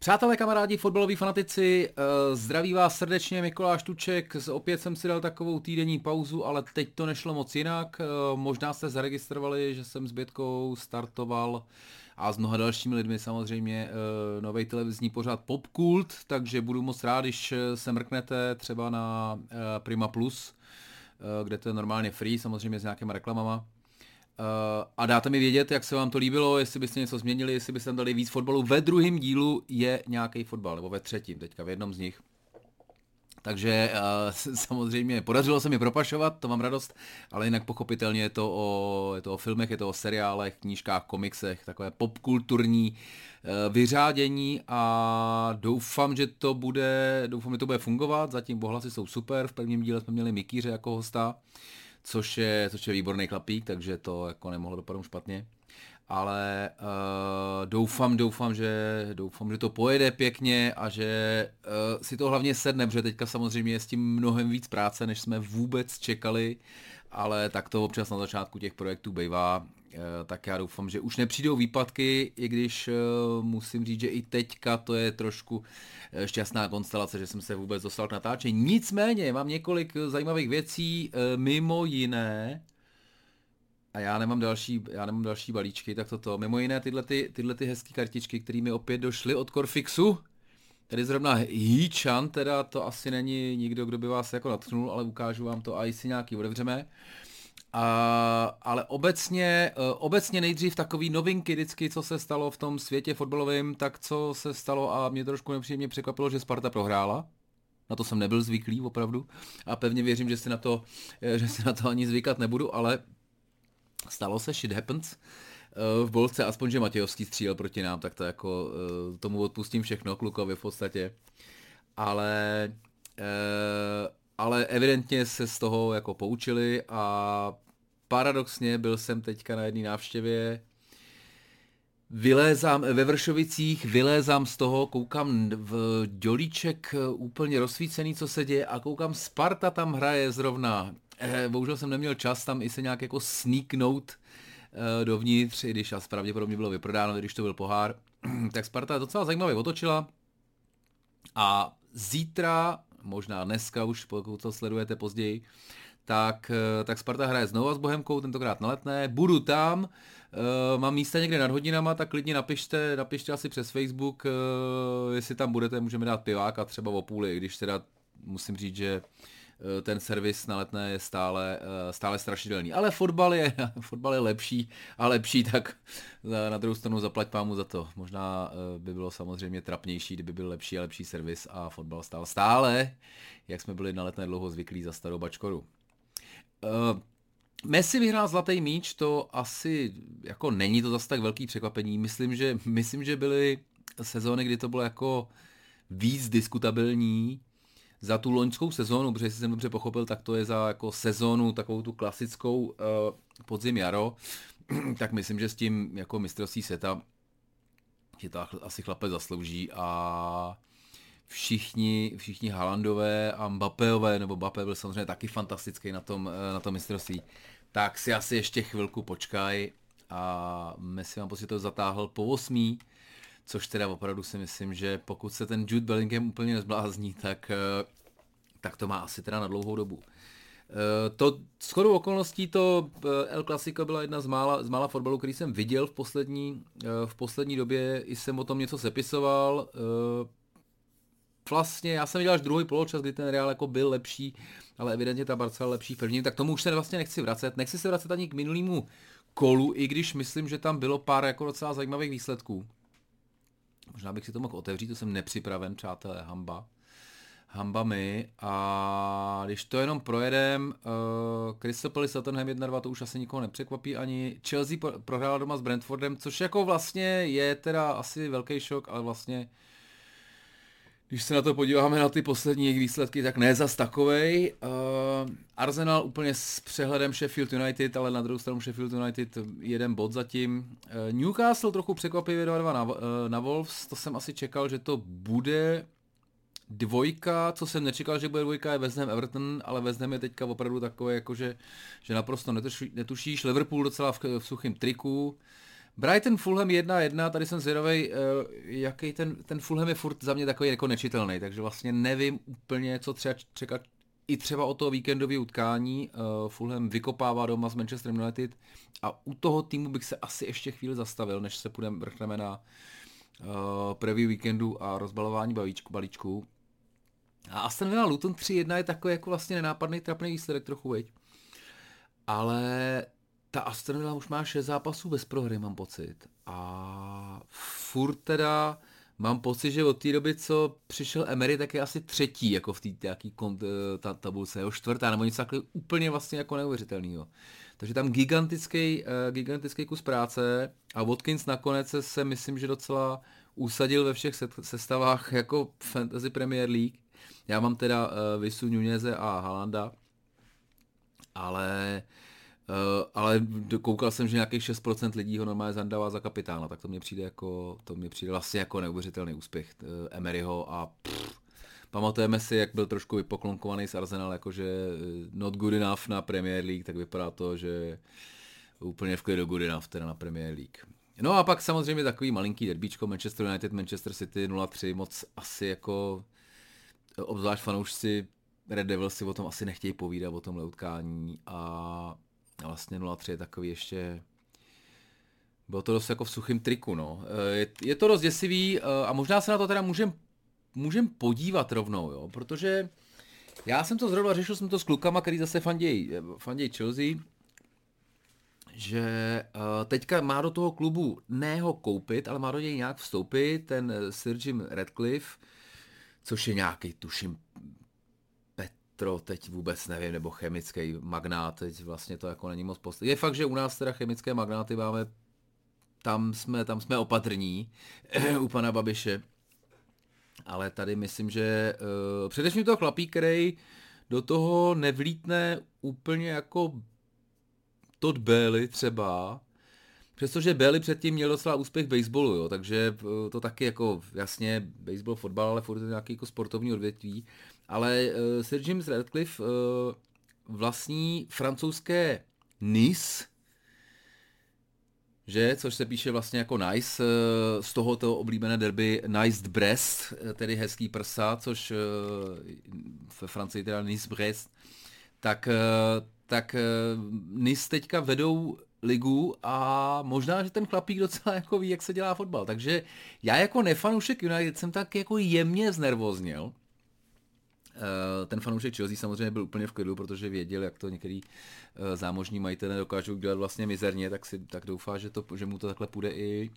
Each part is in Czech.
Přátelé, kamarádi, fotbaloví fanatici, eh, zdraví vás srdečně Mikuláš Tuček, opět jsem si dal takovou týdenní pauzu, ale teď to nešlo moc jinak, eh, možná jste zaregistrovali, že jsem s Bětkou startoval a s mnoha dalšími lidmi samozřejmě eh, nový televizní pořád Popkult, takže budu moc rád, když se mrknete třeba na Prima Plus, kde to je normálně free, samozřejmě s nějakýma reklamama a dáte mi vědět, jak se vám to líbilo, jestli byste něco změnili, jestli byste tam dali víc fotbalu. Ve druhém dílu je nějaký fotbal, nebo ve třetím, teďka v jednom z nich. Takže uh, samozřejmě podařilo se mi propašovat, to mám radost, ale jinak pochopitelně je to o, je to o filmech, je to o seriálech, knížkách, komiksech, takové popkulturní uh, vyřádění a doufám, že to bude, doufám, že to bude fungovat, zatím ohlasy jsou super, v prvním díle jsme měli Mikýře jako hosta, což je, což je výborný chlapík, takže to jako nemohlo dopadnout špatně. Ale uh, doufám, doufám, že, doufám, že to pojede pěkně a že uh, si to hlavně sedne, protože teďka samozřejmě je s tím mnohem víc práce, než jsme vůbec čekali, ale tak to občas na začátku těch projektů bývá. Eh, tak já doufám, že už nepřijdou výpadky, i když eh, musím říct, že i teďka to je trošku eh, šťastná konstelace, že jsem se vůbec dostal k natáčení. Nicméně mám několik zajímavých věcí, mimo jiné, a já nemám další, já nemám další balíčky, tak toto. Mimo jiné tyhle, ty, tyhle ty hezké kartičky, které mi opět došly od Corfixu. Tady zrovna Híčan, teda to asi není nikdo, kdo by vás jako natknul, ale ukážu vám to a si nějaký otevřeme. A, ale obecně, e, obecně nejdřív takový novinky vždycky, co se stalo v tom světě fotbalovém, tak co se stalo a mě trošku nepříjemně překvapilo, že Sparta prohrála. Na to jsem nebyl zvyklý opravdu a pevně věřím, že si na to, e, že si na to ani zvykat nebudu, ale stalo se, shit happens. E, v Bolce, aspoň, že Matějovský střílel proti nám, tak to jako tomu odpustím všechno, klukovi v podstatě. Ale ale evidentně se z toho jako poučili a paradoxně byl jsem teďka na jedné návštěvě, vylézám ve Vršovicích, vylézám z toho, koukám v dělíček úplně rozsvícený, co se děje a koukám Sparta tam hraje zrovna. Eh, bohužel jsem neměl čas tam i se nějak jako sneaknout eh, dovnitř, i když asi pravděpodobně bylo vyprodáno, když to byl pohár. tak Sparta docela zajímavě otočila a zítra možná dneska už, pokud to sledujete později, tak, eh, tak Sparta hraje znovu s Bohemkou, tentokrát na letné. Budu tam, uh, mám místa někde nad hodinama, tak klidně napište, napište asi přes Facebook, uh, jestli tam budete, můžeme dát pivák a třeba o půli, když teda musím říct, že ten servis na letné je stále, eh, stále strašidelný. Ale fotbal je, fotbal je lepší a lepší, tak na druhou stranu zaplať pámu za to. Možná eh, by bylo samozřejmě trapnější, kdyby byl lepší a lepší servis a fotbal stál stále, jak jsme byli na letné dlouho zvyklí za starou bačkoru. Messi vyhrál zlatý míč, to asi jako není to zase tak velký překvapení. Myslím, že, myslím, že byly sezóny, kdy to bylo jako víc diskutabilní, za tu loňskou sezónu, protože jsem dobře pochopil, tak to je za jako sezónu takovou tu klasickou uh, podzim jaro, tak myslím, že s tím jako mistrovství světa že to asi chlape zaslouží a všichni, všichni Halandové a Mbappéové, nebo Mbappé byl samozřejmě taky fantastický na tom, eh, na tom mistrovství, tak si asi ještě chvilku počkaj a Messi mám pocit, to zatáhl po osmý, což teda opravdu si myslím, že pokud se ten Jude Bellingham úplně nezblázní, tak, eh, tak to má asi teda na dlouhou dobu. Eh, to shodou okolností to eh, El Clasico byla jedna z mála, z mála fotbalů, který jsem viděl v poslední, v poslední době, i jsem o tom něco sepisoval. Vlastně já jsem viděl až druhý poločas, kdy ten Real jako byl lepší, ale evidentně ta Barca lepší v prvním, tak tomu už se vlastně nechci vracet. Nechci se vracet ani k minulému kolu, i když myslím, že tam bylo pár jako docela zajímavých výsledků. Možná bych si to mohl otevřít, to jsem nepřipraven, přátelé, hamba. Hamba mi. A když to jenom projedem, uh, Crystal Palace Tottenham 1-2, to už asi nikoho nepřekvapí ani. Chelsea prohrála doma s Brentfordem, což jako vlastně je teda asi velký šok, ale vlastně když se na to podíváme na ty poslední výsledky, tak ne zas takovej. Uh, Arsenal úplně s přehledem Sheffield United, ale na druhou stranu Sheffield United jeden bod zatím. Uh, Newcastle trochu překvapivě 2-2 na, uh, na Wolves, to jsem asi čekal, že to bude dvojka, co jsem nečekal, že bude dvojka, je West Everton, ale West je teďka opravdu takové, jako že, naprosto netuší, netušíš. Liverpool docela v, v suchém triku, Brighton Fulham 1-1, tady jsem zvědavý, uh, jaký ten, ten Fulham je furt za mě takový jako nečitelný, takže vlastně nevím úplně, co třeba čekat i třeba o toho víkendové utkání. Uh, Fulham vykopává doma z Manchester United a u toho týmu bych se asi ještě chvíli zastavil, než se půjdeme, vrchneme na uh, preview víkendu a rozbalování balíčku, balíčku. A Aston Villa Luton 3-1 je takový jako vlastně nenápadný trapný výsledek trochu, veď. Ale ta Aston Villa už má 6 zápasů bez prohry, mám pocit. A furt teda mám pocit, že od té doby, co přišel Emery, tak je asi třetí jako v té nějaký eh, ta tabulce, jo, čtvrtá nebo něco takhle úplně vlastně jako neuvěřitelného. Takže tam gigantický, uh, gigantický kus práce a Watkins nakonec se, se myslím, že docela usadil ve všech sestavách jako Fantasy Premier League. Já mám teda uh, Visu Nuneze a Halanda, ale ale koukal jsem, že nějakých 6% lidí ho normálně zandává za kapitána, tak to mě přijde jako, to mě přijde vlastně jako neuvěřitelný úspěch uh, Emeryho a pff, pamatujeme si, jak byl trošku vypoklonkovaný z Arsenal, jakože not good enough na Premier League, tak vypadá to, že úplně v klidu good enough teda na Premier League. No a pak samozřejmě takový malinký derbíčko Manchester United, Manchester City 0-3, moc asi jako obzvlášť fanoušci Red Devils si o tom asi nechtějí povídat, o tomhle utkání a vlastně 0-3 je takový ještě bylo to dost jako v suchém triku, no. Eh, je, je to dost děsivý eh, a možná se na to teda můžem, můžem podívat rovnou, jo, protože já jsem to zrovna řešil jsem to s klukama, který zase fandějí, fanděj Chelsea, že teďka má do toho klubu ne ho koupit, ale má do něj nějak vstoupit ten Sir Jim Radcliffe, což je nějaký, tuším, Petro, teď vůbec nevím, nebo chemický magnát, teď vlastně to jako není moc post. Je fakt, že u nás teda chemické magnáty máme, tam jsme, tam jsme opatrní u pana Babiše, ale tady myslím, že uh, především to chlapí, který do toho nevlítne úplně jako Todd Bailey třeba, Přestože Bailey předtím měl docela úspěch baseballu, jo, takže eh, to taky jako jasně baseball, fotbal, ale furt je nějaký jako sportovní odvětví. Ale uh, Sir James Radcliffe uh, vlastní francouzské Nice, že, což se píše vlastně jako nice, z tohoto oblíbené derby nice Brest, tedy hezký prsa, což ve Francii teda nice Brest, tak, tak Nice teďka vedou ligu a možná, že ten chlapík docela jako ví, jak se dělá fotbal. Takže já jako nefanoušek United jsem tak jako jemně znervozněl. Eh, ten fanoušek Chelsea samozřejmě byl úplně v klidu, protože věděl, jak to některý eh, zámožní majitelé dokážou dělat vlastně mizerně, tak si tak doufá, že, to, že mu to takhle půjde i,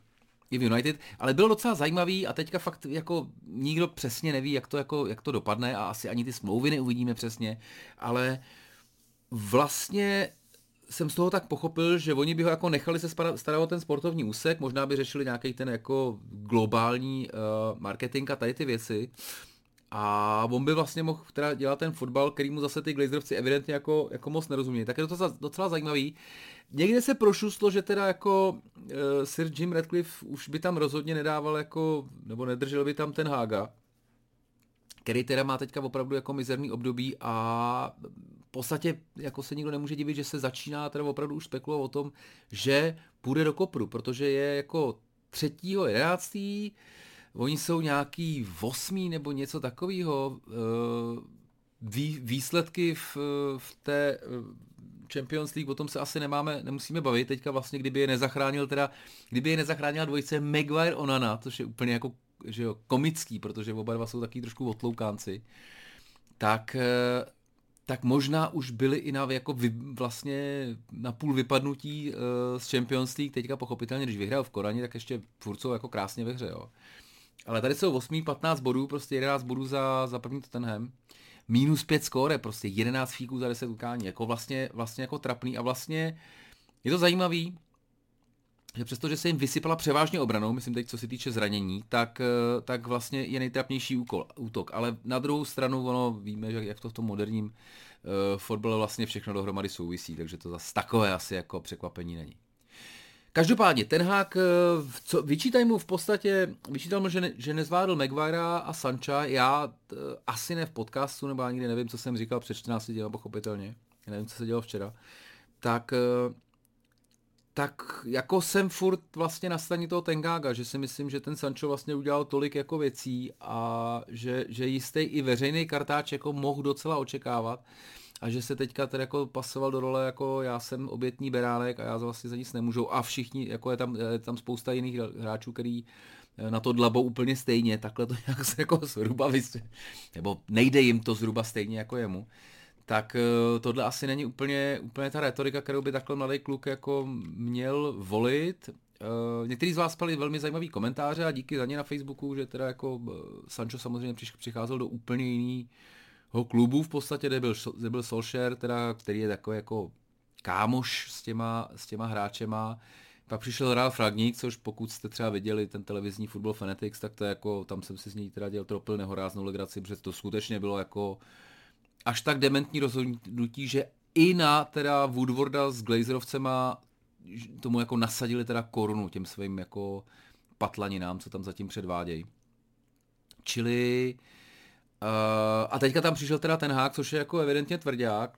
i v United, ale bylo docela zajímavý a teďka fakt jako nikdo přesně neví, jak to, jako, jak to dopadne a asi ani ty smlouvy neuvidíme přesně, ale vlastně jsem z toho tak pochopil, že oni by ho jako nechali se starat o ten sportovní úsek, možná by řešili nějaký ten jako globální uh, marketing a tady ty věci. A on by vlastně mohl teda dělat ten fotbal, který mu zase ty Glazerovci evidentně jako, jako moc nerozumí. Tak je to docela, docela zajímavý. Někde se prošustlo, že teda jako uh, Sir Jim Radcliffe už by tam rozhodně nedával jako, nebo nedržel by tam ten Hága, který teda má teďka opravdu jako mizerný období a v podstatě jako se nikdo nemůže divit, že se začíná teda opravdu už spekulovat o tom, že půjde do kopru, protože je jako třetího jedenáctý, oni jsou nějaký osmý nebo něco takového. Eh, vý, výsledky v, v té eh, Champions League, o tom se asi nemáme, nemusíme bavit. Teďka vlastně, kdyby je nezachránil, teda, kdyby je nezachránila dvojice Maguire Onana, což je úplně jako že jo, komický, protože oba dva jsou taky trošku otloukánci, tak eh, tak možná už byli i na, jako vy, vlastně na půl vypadnutí z Champions League, teďka pochopitelně, když vyhrál v Korani, tak ještě furt jsou jako krásně ve hře, jo. Ale tady jsou 8, 15 bodů, prostě 11 bodů za, za první Tottenham. Minus 5 skóre, prostě 11 fíků za 10 utkání, jako vlastně, vlastně jako trapný a vlastně je to zajímavý, že přestože se jim vysypala převážně obranou, myslím teď, co se týče zranění, tak, eh, tak vlastně je nejtrapnější úkol, útok. Ale na druhou stranu, ono víme, že jak to v tom moderním uh, fotbale vlastně všechno dohromady souvisí, takže to zase takové asi jako překvapení není. Každopádně, ten hák, eh, co, vyčítaj mu v podstatě, vyčítal mu, že, ne, že nezvládl Maguirea a Sancha, já t, asi ne v podcastu, nebo ani nevím, co jsem říkal před 14 dní, pochopitelně, nevím, co se dělo včera, tak tak jako jsem furt vlastně na straně toho Tengága, že si myslím, že ten Sancho vlastně udělal tolik jako věcí a že, že jistý i veřejný kartáč jako mohl docela očekávat a že se teďka tedy jako pasoval do role jako já jsem obětní beránek a já vlastně za nic nemůžu a všichni, jako je tam, je tam spousta jiných hráčů, který na to dlabou úplně stejně, takhle to nějak se jako zhruba vysvět, nebo nejde jim to zhruba stejně jako jemu tak eh, tohle asi není úplně, úplně ta retorika, kterou by takhle mladý kluk jako měl volit. Uh, některý z vás pali velmi zajímavý komentáře a díky za ně na Facebooku, že teda jako eh, Sancho samozřejmě přicházel do úplně jiného klubu v podstatě, kde byl, kde byl Solskjaer, teda, který je takový jako kámoš s těma, s těma hráčema. Pak přišel Ralf Ragník, což pokud jste třeba viděli ten televizní Football Fanatics, tak to je jako, tam jsem si z něj teda dělal tropil nehoráznou legraci, protože to skutečně bylo jako až tak dementní rozhodnutí, že i na teda Woodwarda s Glazerovcema tomu jako nasadili teda korunu těm svým jako patlaninám, co tam zatím předvádějí. Čili uh, a teďka tam přišel teda ten hák, což je jako evidentně tvrdák,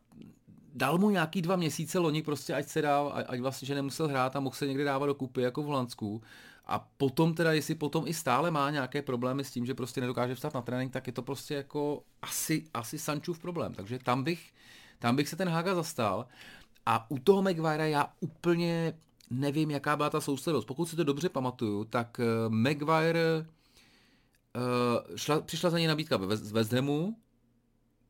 dal mu nějaký dva měsíce loni prostě, ať se dá, ať vlastně, že nemusel hrát a mohl se někdy dávat do kupy jako v Holandsku. A potom teda, jestli potom i stále má nějaké problémy s tím, že prostě nedokáže vstát na trénink, tak je to prostě jako asi, asi Sanchův problém. Takže tam bych, tam bych se ten Haga zastal. A u toho Maguire já úplně nevím, jaká byla ta sousledost. Pokud si to dobře pamatuju, tak eh, Maguire uh, šla, přišla za něj nabídka z West Hamu,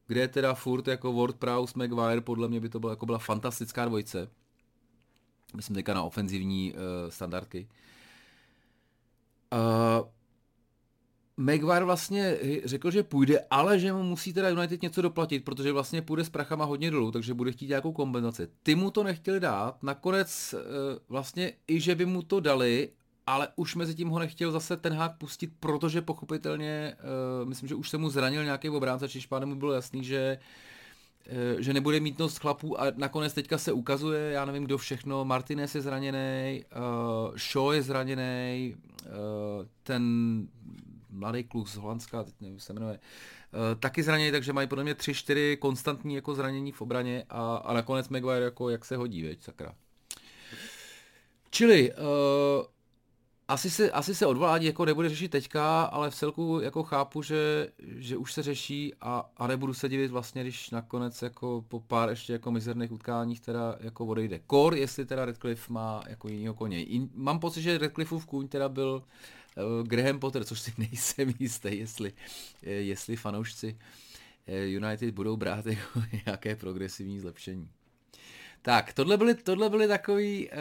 kde je teda furt jako Ward Prowse, Maguire, podle mě by to byla, jako byla fantastická dvojce. Myslím teďka na ofenzivní uh, standardky. Uh, Maguire vlastně řekl, že půjde, ale že mu musí teda United něco doplatit, protože vlastně půjde s prachama hodně dolů, takže bude chtít nějakou kompenzaci. Ty mu to nechtěli dát, nakonec vlastně i že by mu to dali, ale už mezi tím ho nechtěl zase ten hák pustit, protože pochopitelně, uh, myslím, že už se mu zranil nějaký obránce, čiž pádem mu bylo jasný, že uh, že nebude mít nos chlapů a nakonec teďka se ukazuje, já nevím kdo všechno, Martinez je zraněný, uh, Shaw je zraněný, uh, ten mladý kluk z Holandska, teď nevím, se jmenuje, uh, taky zraněný, takže mají podle mě tři, čtyři konstantní jako zranění v obraně a, a nakonec Maguire jako jak se hodí, veď, sakra. Čili uh, asi se, asi se odvolání jako nebude řešit teďka, ale v celku jako chápu, že, že už se řeší a, a nebudu se divit vlastně, když nakonec jako po pár ještě jako mizerných utkáních teda jako odejde. Kor, jestli teda Redcliffe má jako jinýho koně. In, mám pocit, že Redcliffeův kůň teda byl uh, Graham Potter, což si nejsem jistý, jestli, uh, jestli fanoušci uh, United budou brát jako nějaké progresivní zlepšení. Tak, tohle byly, tohle byly takový, uh,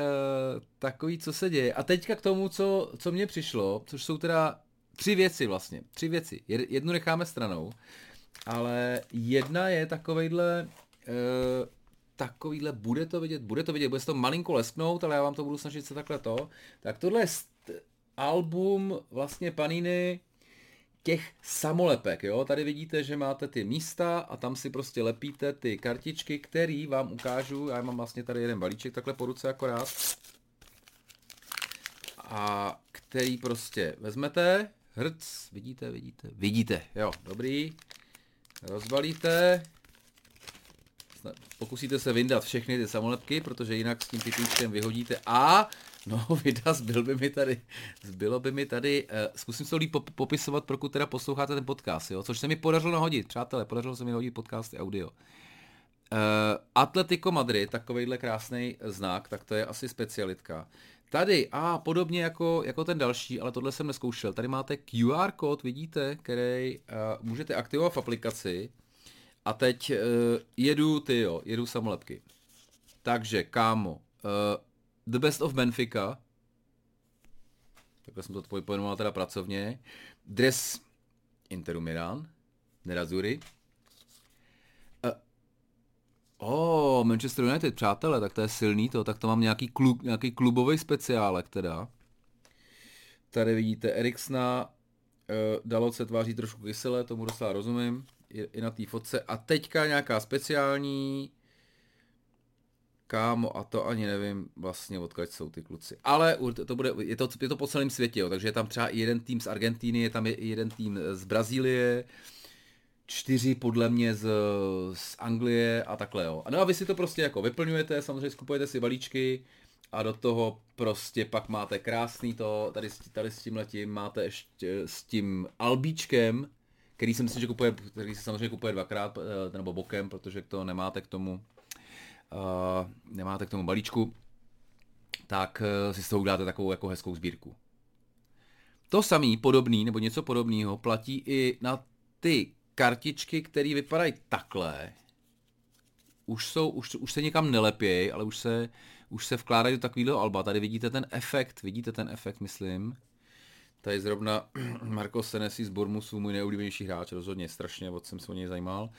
takový, co se děje. A teďka k tomu, co, co mně přišlo, což jsou teda tři věci vlastně. Tři věci. Jednu necháme stranou, ale jedna je takovejhle, uh, takovýhle, bude to vidět, bude to vidět, bude se to malinko lesknout, ale já vám to budu snažit se takhle to. Tak tohle je album vlastně Paniny těch samolepek, jo. Tady vidíte, že máte ty místa a tam si prostě lepíte ty kartičky, který vám ukážu. Já mám vlastně tady jeden balíček takhle po ruce akorát. A který prostě vezmete, hrc, vidíte, vidíte, vidíte, jo, dobrý. Rozbalíte, pokusíte se vyndat všechny ty samolepky, protože jinak s tím pitlíčkem vyhodíte a No, Vida, zbyl by mi tady, zbylo by mi tady, uh, zkusím se líp popisovat, pokud teda posloucháte ten podcast, jo, což se mi podařilo nahodit, přátelé, podařilo se mi nahodit podcasty audio. Uh, Atletico Madrid, takovejhle krásný znak, tak to je asi specialitka. Tady, a podobně jako, jako ten další, ale tohle jsem neskoušel, tady máte QR kód, vidíte, který uh, můžete aktivovat v aplikaci. A teď uh, jedu, ty jo, jedu samolepky. Takže, kámo, uh, The Best of Benfica. Takhle jsem to pojmenoval teda pracovně. Dres Interu Milan. Nerazzurri. Uh, oh, Manchester United, přátelé, tak to je silný to, tak to mám nějaký, klub, nějaký klubový speciálek teda. Tady vidíte Eriksna, uh, Dalot se tváří trošku kyselé, tomu docela rozumím, i, i na té fotce. A teďka nějaká speciální Kámo, a to ani nevím vlastně, odkud jsou ty kluci. Ale to bude, je, to, je to po celém světě, jo, takže je tam třeba jeden tým z Argentíny, je tam jeden tým z Brazílie, čtyři podle mě z, z Anglie a takhle, jo. No a vy si to prostě jako vyplňujete, samozřejmě skupujete si balíčky a do toho prostě pak máte krásný to, tady, tady s tím letím máte ještě s tím albíčkem, který si že kupuje, který se samozřejmě kupuje dvakrát, eh, nebo bokem, protože to nemáte k tomu, nemáte k tomu balíčku, tak uh, si z toho uděláte takovou jako hezkou sbírku. To samý, podobný, nebo něco podobného platí i na ty kartičky, které vypadají takhle. Už, jsou, už, už se někam nelepějí, ale už se, už se vkládají do takového alba. Tady vidíte ten efekt, vidíte ten efekt, myslím. Tady zrovna Marco Senesi z Bormusu, můj nejoblíbenější hráč, rozhodně strašně, od jsem se o něj zajímal.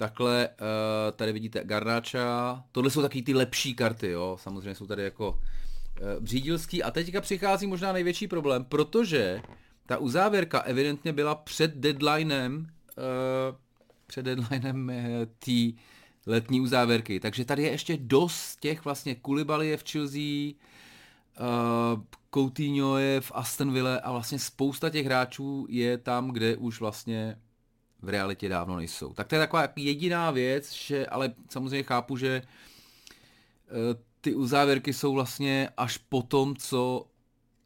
Takhle, uh, tady vidíte Garnáča, tohle jsou taky ty lepší karty, jo, samozřejmě jsou tady jako uh, břídilský. A teďka přichází možná největší problém, protože ta uzávěrka evidentně byla před deadlinem, uh, před deadlinem uh, té letní uzávěrky, takže tady je ještě dost těch vlastně Kulibaly je v Chelsea, Coutinho je v Aston Villa a vlastně spousta těch hráčů je tam, kde už vlastně v realitě dávno nejsou. Tak to je taková jediná věc, že, ale samozřejmě chápu, že uh, ty uzávěrky jsou vlastně až po tom, co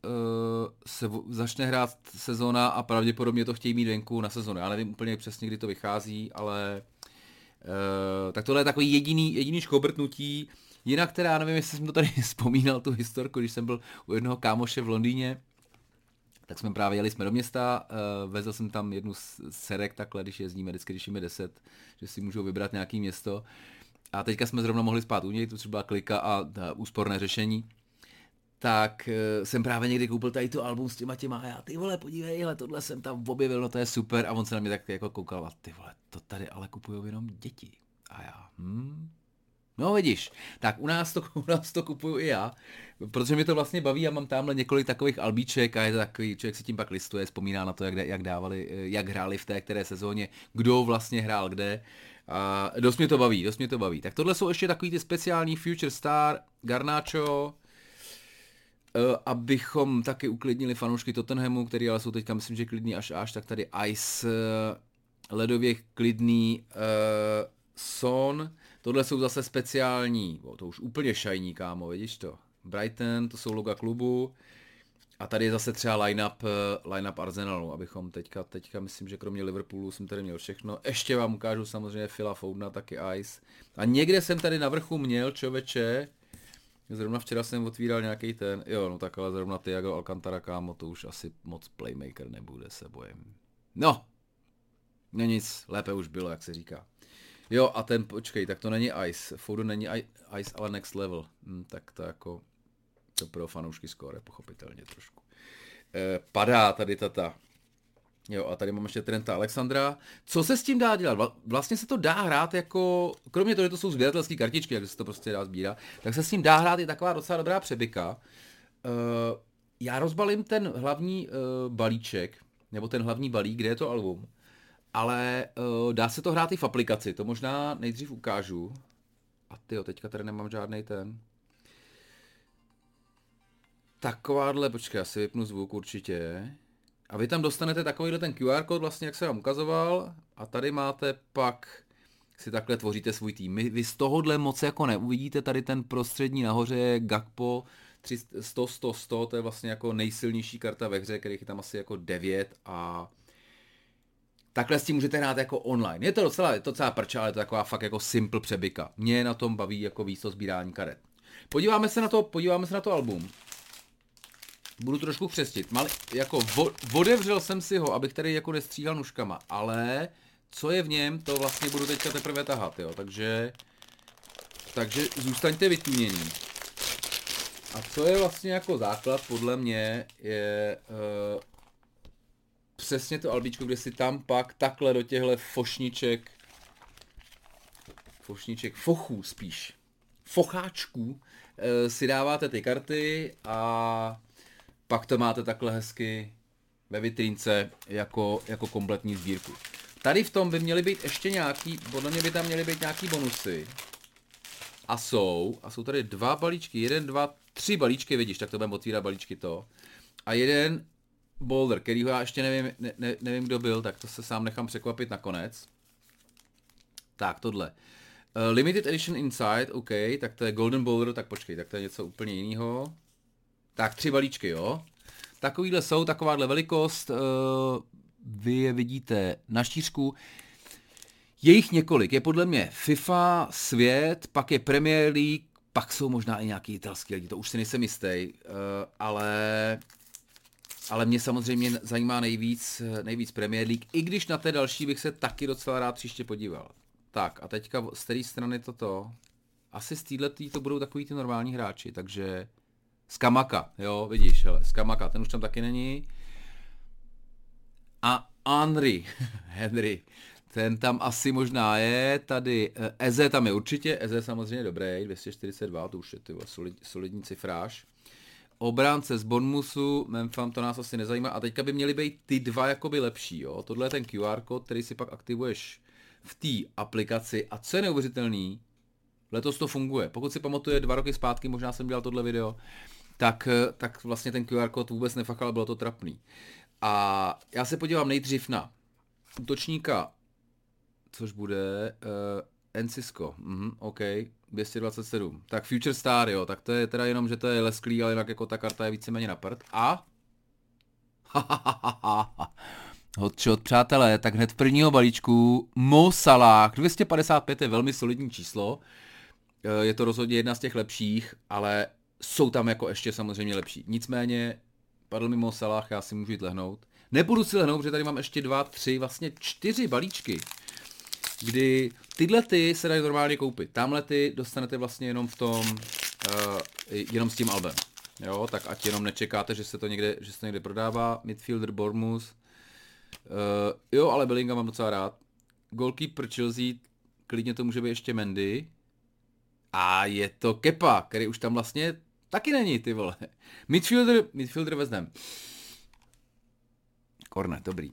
uh, se začne hrát sezona a pravděpodobně to chtějí mít venku na sezonu. Já nevím úplně přesně, kdy to vychází, ale uh, tak tohle je takový jediný, jediný škobrtnutí, Jinak teda, nevím, jestli jsem to tady vzpomínal, tu historku, když jsem byl u jednoho kámoše v Londýně, tak jsme právě jeli jsme do města, uh, vezl jsem tam jednu serek takhle, když jezdíme, vždycky, když jim je 10, že si můžou vybrat nějaký město. A teďka jsme zrovna mohli spát u něj, to třeba klika a, a úsporné řešení. Tak uh, jsem právě někdy koupil tady tu album s těma těma a já, ty vole, podívej, hele, tohle jsem tam objevil, no to je super. A on se na mě tak jako koukal a ty vole, to tady ale kupují jenom děti. A já, hm, No vidíš, tak u nás to, u nás to kupuju i já, protože mě to vlastně baví, já mám tamhle několik takových albíček a je to takový, člověk si tím pak listuje, vzpomíná na to, jak, jak dávali, jak hráli v té které sezóně, kdo vlastně hrál kde. A dost mě to baví, dost mě to baví. Tak tohle jsou ještě takový ty speciální Future Star, Garnacho, eh, abychom taky uklidnili fanoušky Tottenhamu, který ale jsou teďka, myslím, že klidný až až, tak tady Ice, eh, ledově klidný uh, Son, Tohle jsou zase speciální, o, to už úplně shiny, kámo, vidíš to? Brighton, to jsou loga klubu. A tady je zase třeba line-up, eh, line-up Arsenalu, abychom teďka, teďka myslím, že kromě Liverpoolu jsem tady měl všechno. Ještě vám ukážu samozřejmě Phila Foudna, taky Ice. A někde jsem tady na vrchu měl, čověče, Zrovna včera jsem otvíral nějaký ten, jo, no tak ale zrovna Tiago Alcantara, kámo, to už asi moc playmaker nebude, se bojím. No, no nic, lépe už bylo, jak se říká. Jo, a ten, počkej, tak to není Ice. Foden není Ice, ale Next Level. Hm, tak to jako, to pro fanoušky skore, pochopitelně trošku. E, padá tady tata. Jo, a tady mám ještě Trenta Alexandra. Co se s tím dá dělat? Vlastně se to dá hrát jako, kromě toho, že to jsou sběratelské kartičky, jak se to prostě dá sbírat, tak se s tím dá hrát i taková docela dobrá přebyka. E, já rozbalím ten hlavní e, balíček, nebo ten hlavní balík, kde je to album ale uh, dá se to hrát i v aplikaci, to možná nejdřív ukážu. A ty teďka tady nemám žádný ten. Takováhle, počkej, já si vypnu zvuk určitě. A vy tam dostanete takovýhle ten QR kód, vlastně jak se vám ukazoval. A tady máte pak, si takhle tvoříte svůj tým. Vy z tohohle moc jako neuvidíte, tady ten prostřední nahoře je Gakpo 100, 100, 100, to je vlastně jako nejsilnější karta ve hře, kterých je tam asi jako 9 a takhle s tím můžete hrát jako online. Je to docela, je to docela prča, ale je to taková fakt jako simple přebyka. Mě na tom baví jako víc to sbírání karet. Podíváme se na to, podíváme se na to album. Budu trošku křestit. Mal, jako vo, odevřel jsem si ho, abych tady jako nestříhal nůžkama, ale co je v něm, to vlastně budu teďka teprve tahat, jo. Takže, takže zůstaňte vytunění. A co je vlastně jako základ, podle mě, je uh, přesně to albíčko, kde si tam pak takhle do těchto fošniček, fošniček, fochů spíš, focháčků e, si dáváte ty karty a pak to máte takhle hezky ve vitrínce jako, jako kompletní sbírku. Tady v tom by měly být ještě nějaký, podle mě by tam měly být nějaký bonusy. A jsou, a jsou tady dva balíčky, jeden, dva, tři balíčky, vidíš, tak to budeme otvírat balíčky to. A jeden Boulder, kterýho já ještě nevím, ne, ne, nevím, kdo byl, tak to se sám nechám překvapit nakonec. Tak, tohle. limited Edition Inside, OK, tak to je Golden Bowler, tak počkej, tak to je něco úplně jiného. Tak tři balíčky, jo. Takovýhle jsou, takováhle velikost, uh, vy je vidíte na štířku. Je jich několik, je podle mě FIFA, Svět, pak je Premier League, pak jsou možná i nějaký italský lidi, to už si nejsem jistý, uh, ale ale mě samozřejmě zajímá nejvíc, nejvíc Premier League, i když na té další bych se taky docela rád příště podíval. Tak a teďka z té strany toto, asi z této to budou takový ty normální hráči, takže z Kamaka, jo, vidíš, hele, z Kamaka, ten už tam taky není. A Henry, Henry, ten tam asi možná je, tady eh, Eze tam je určitě, Eze samozřejmě dobrý, 242, to už je ty solid, solidní cifráž. Obránce z Bonmusu, Mempham, to nás asi nezajímá. A teďka by měly být ty dva jakoby lepší, jo. Tohle je ten QR kód, který si pak aktivuješ v té aplikaci. A co je neuvěřitelný, letos to funguje. Pokud si pamatuje dva roky zpátky, možná jsem dělal tohle video, tak, tak vlastně ten QR kód vůbec nefakal, bylo to trapný. A já se podívám nejdřív na útočníka, což bude uh, Encisko, mhm, OK, 227. Tak Future Star, jo, tak to je teda jenom, že to je lesklý, ale jinak jako ta karta je víceméně na prd. A? Hotshot, přátelé, tak hned v prvního balíčku Mo Salah, 255 je velmi solidní číslo, eh, je to rozhodně jedna z těch lepších, ale jsou tam jako ještě samozřejmě lepší. Nicméně, padl mi Mo Salah, já si můžu jít lehnout. Nebudu si lehnout, protože tady mám ještě dva, tři, vlastně čtyři balíčky kdy tyhle ty se dají normálně koupit. Tamhle ty dostanete vlastně jenom v tom, uh, jenom s tím albem. Jo, tak ať jenom nečekáte, že se to někde, že se to někde prodává. Midfielder Bournemouth. Uh, jo, ale Bellingham mám docela rád. Goalkeeper Chelsea, klidně to může být ještě Mendy. A je to Kepa, který už tam vlastně taky není, ty vole. Midfielder, midfielder vezmem. Korne, dobrý.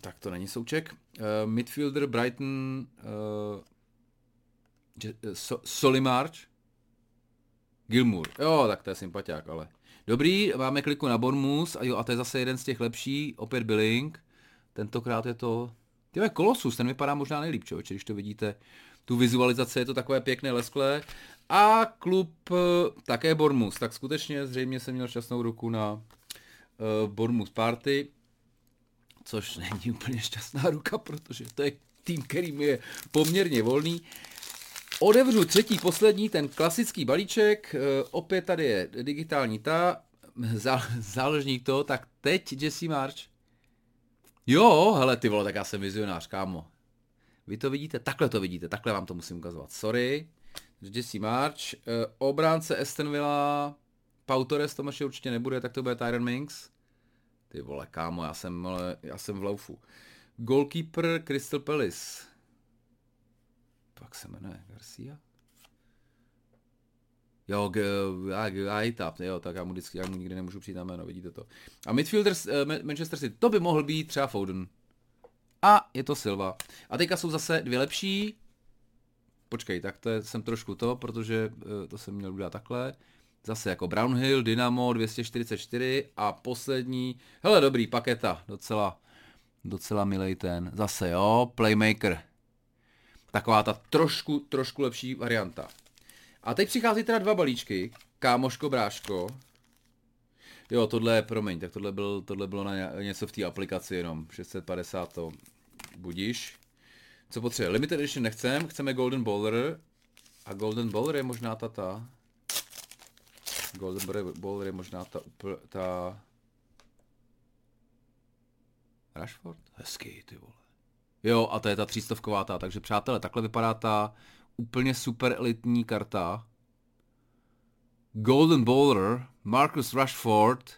Tak to není souček. Uh, midfielder Brighton uh, so, Solimarch Gilmour. Jo, tak to je sympatiák, ale. Dobrý, máme kliku na Bournemouth a jo, a to je zase jeden z těch lepší, opět Billing. Tentokrát je to, tyhle Kolosus, ten vypadá možná nejlíp, člověče, když to vidíte. Tu vizualizaci je to takové pěkné lesklé. A klub také Bournemouth, tak skutečně zřejmě jsem měl šťastnou ruku na uh, Bournemouth Party což není úplně šťastná ruka, protože to je tým, který mi je poměrně volný. Odevřu třetí, poslední, ten klasický balíček, eh, opět tady je digitální ta, záložník to, tak teď Jesse March. Jo, hele ty vole, tak já jsem vizionář, kámo. Vy to vidíte, takhle to vidíte, takhle vám to musím ukazovat. Sorry. Jesse March, eh, obránce Aston Villa, Pau to určitě nebude, tak to bude Tyron Minks. Ty vole, kámo, já jsem, já jsem v laufu. Goalkeeper Crystal Palace. Pak se jmenuje Garcia? Jo, Aitap, jo, tak já mu vždycky, já mu nikdy nemůžu přijít na jméno, vidíte to. A midfielder uh, Manchester City, to by mohl být třeba Foden. A je to Silva. A teďka jsou zase dvě lepší. Počkej, tak to je, jsem trošku to, protože uh, to jsem měl udělat takhle. Zase jako Brownhill, Dynamo 244 a poslední, hele dobrý, paketa, docela, docela milej ten. Zase jo, Playmaker. Taková ta trošku, trošku lepší varianta. A teď přichází teda dva balíčky, kámoško, bráško. Jo, tohle je, promiň, tak tohle, byl, tohle bylo na něco v té aplikaci jenom, 650 to budíš. Co potřebuje? Limited Edition nechcem, chceme Golden Bowler. A Golden Bowler je možná tata. Golden Bowler je možná ta, ta... Rashford? Hezký, ty vole. Jo, a to je ta třístovková ta, takže přátelé, takhle vypadá ta úplně super elitní karta. Golden Bowler, Marcus Rashford.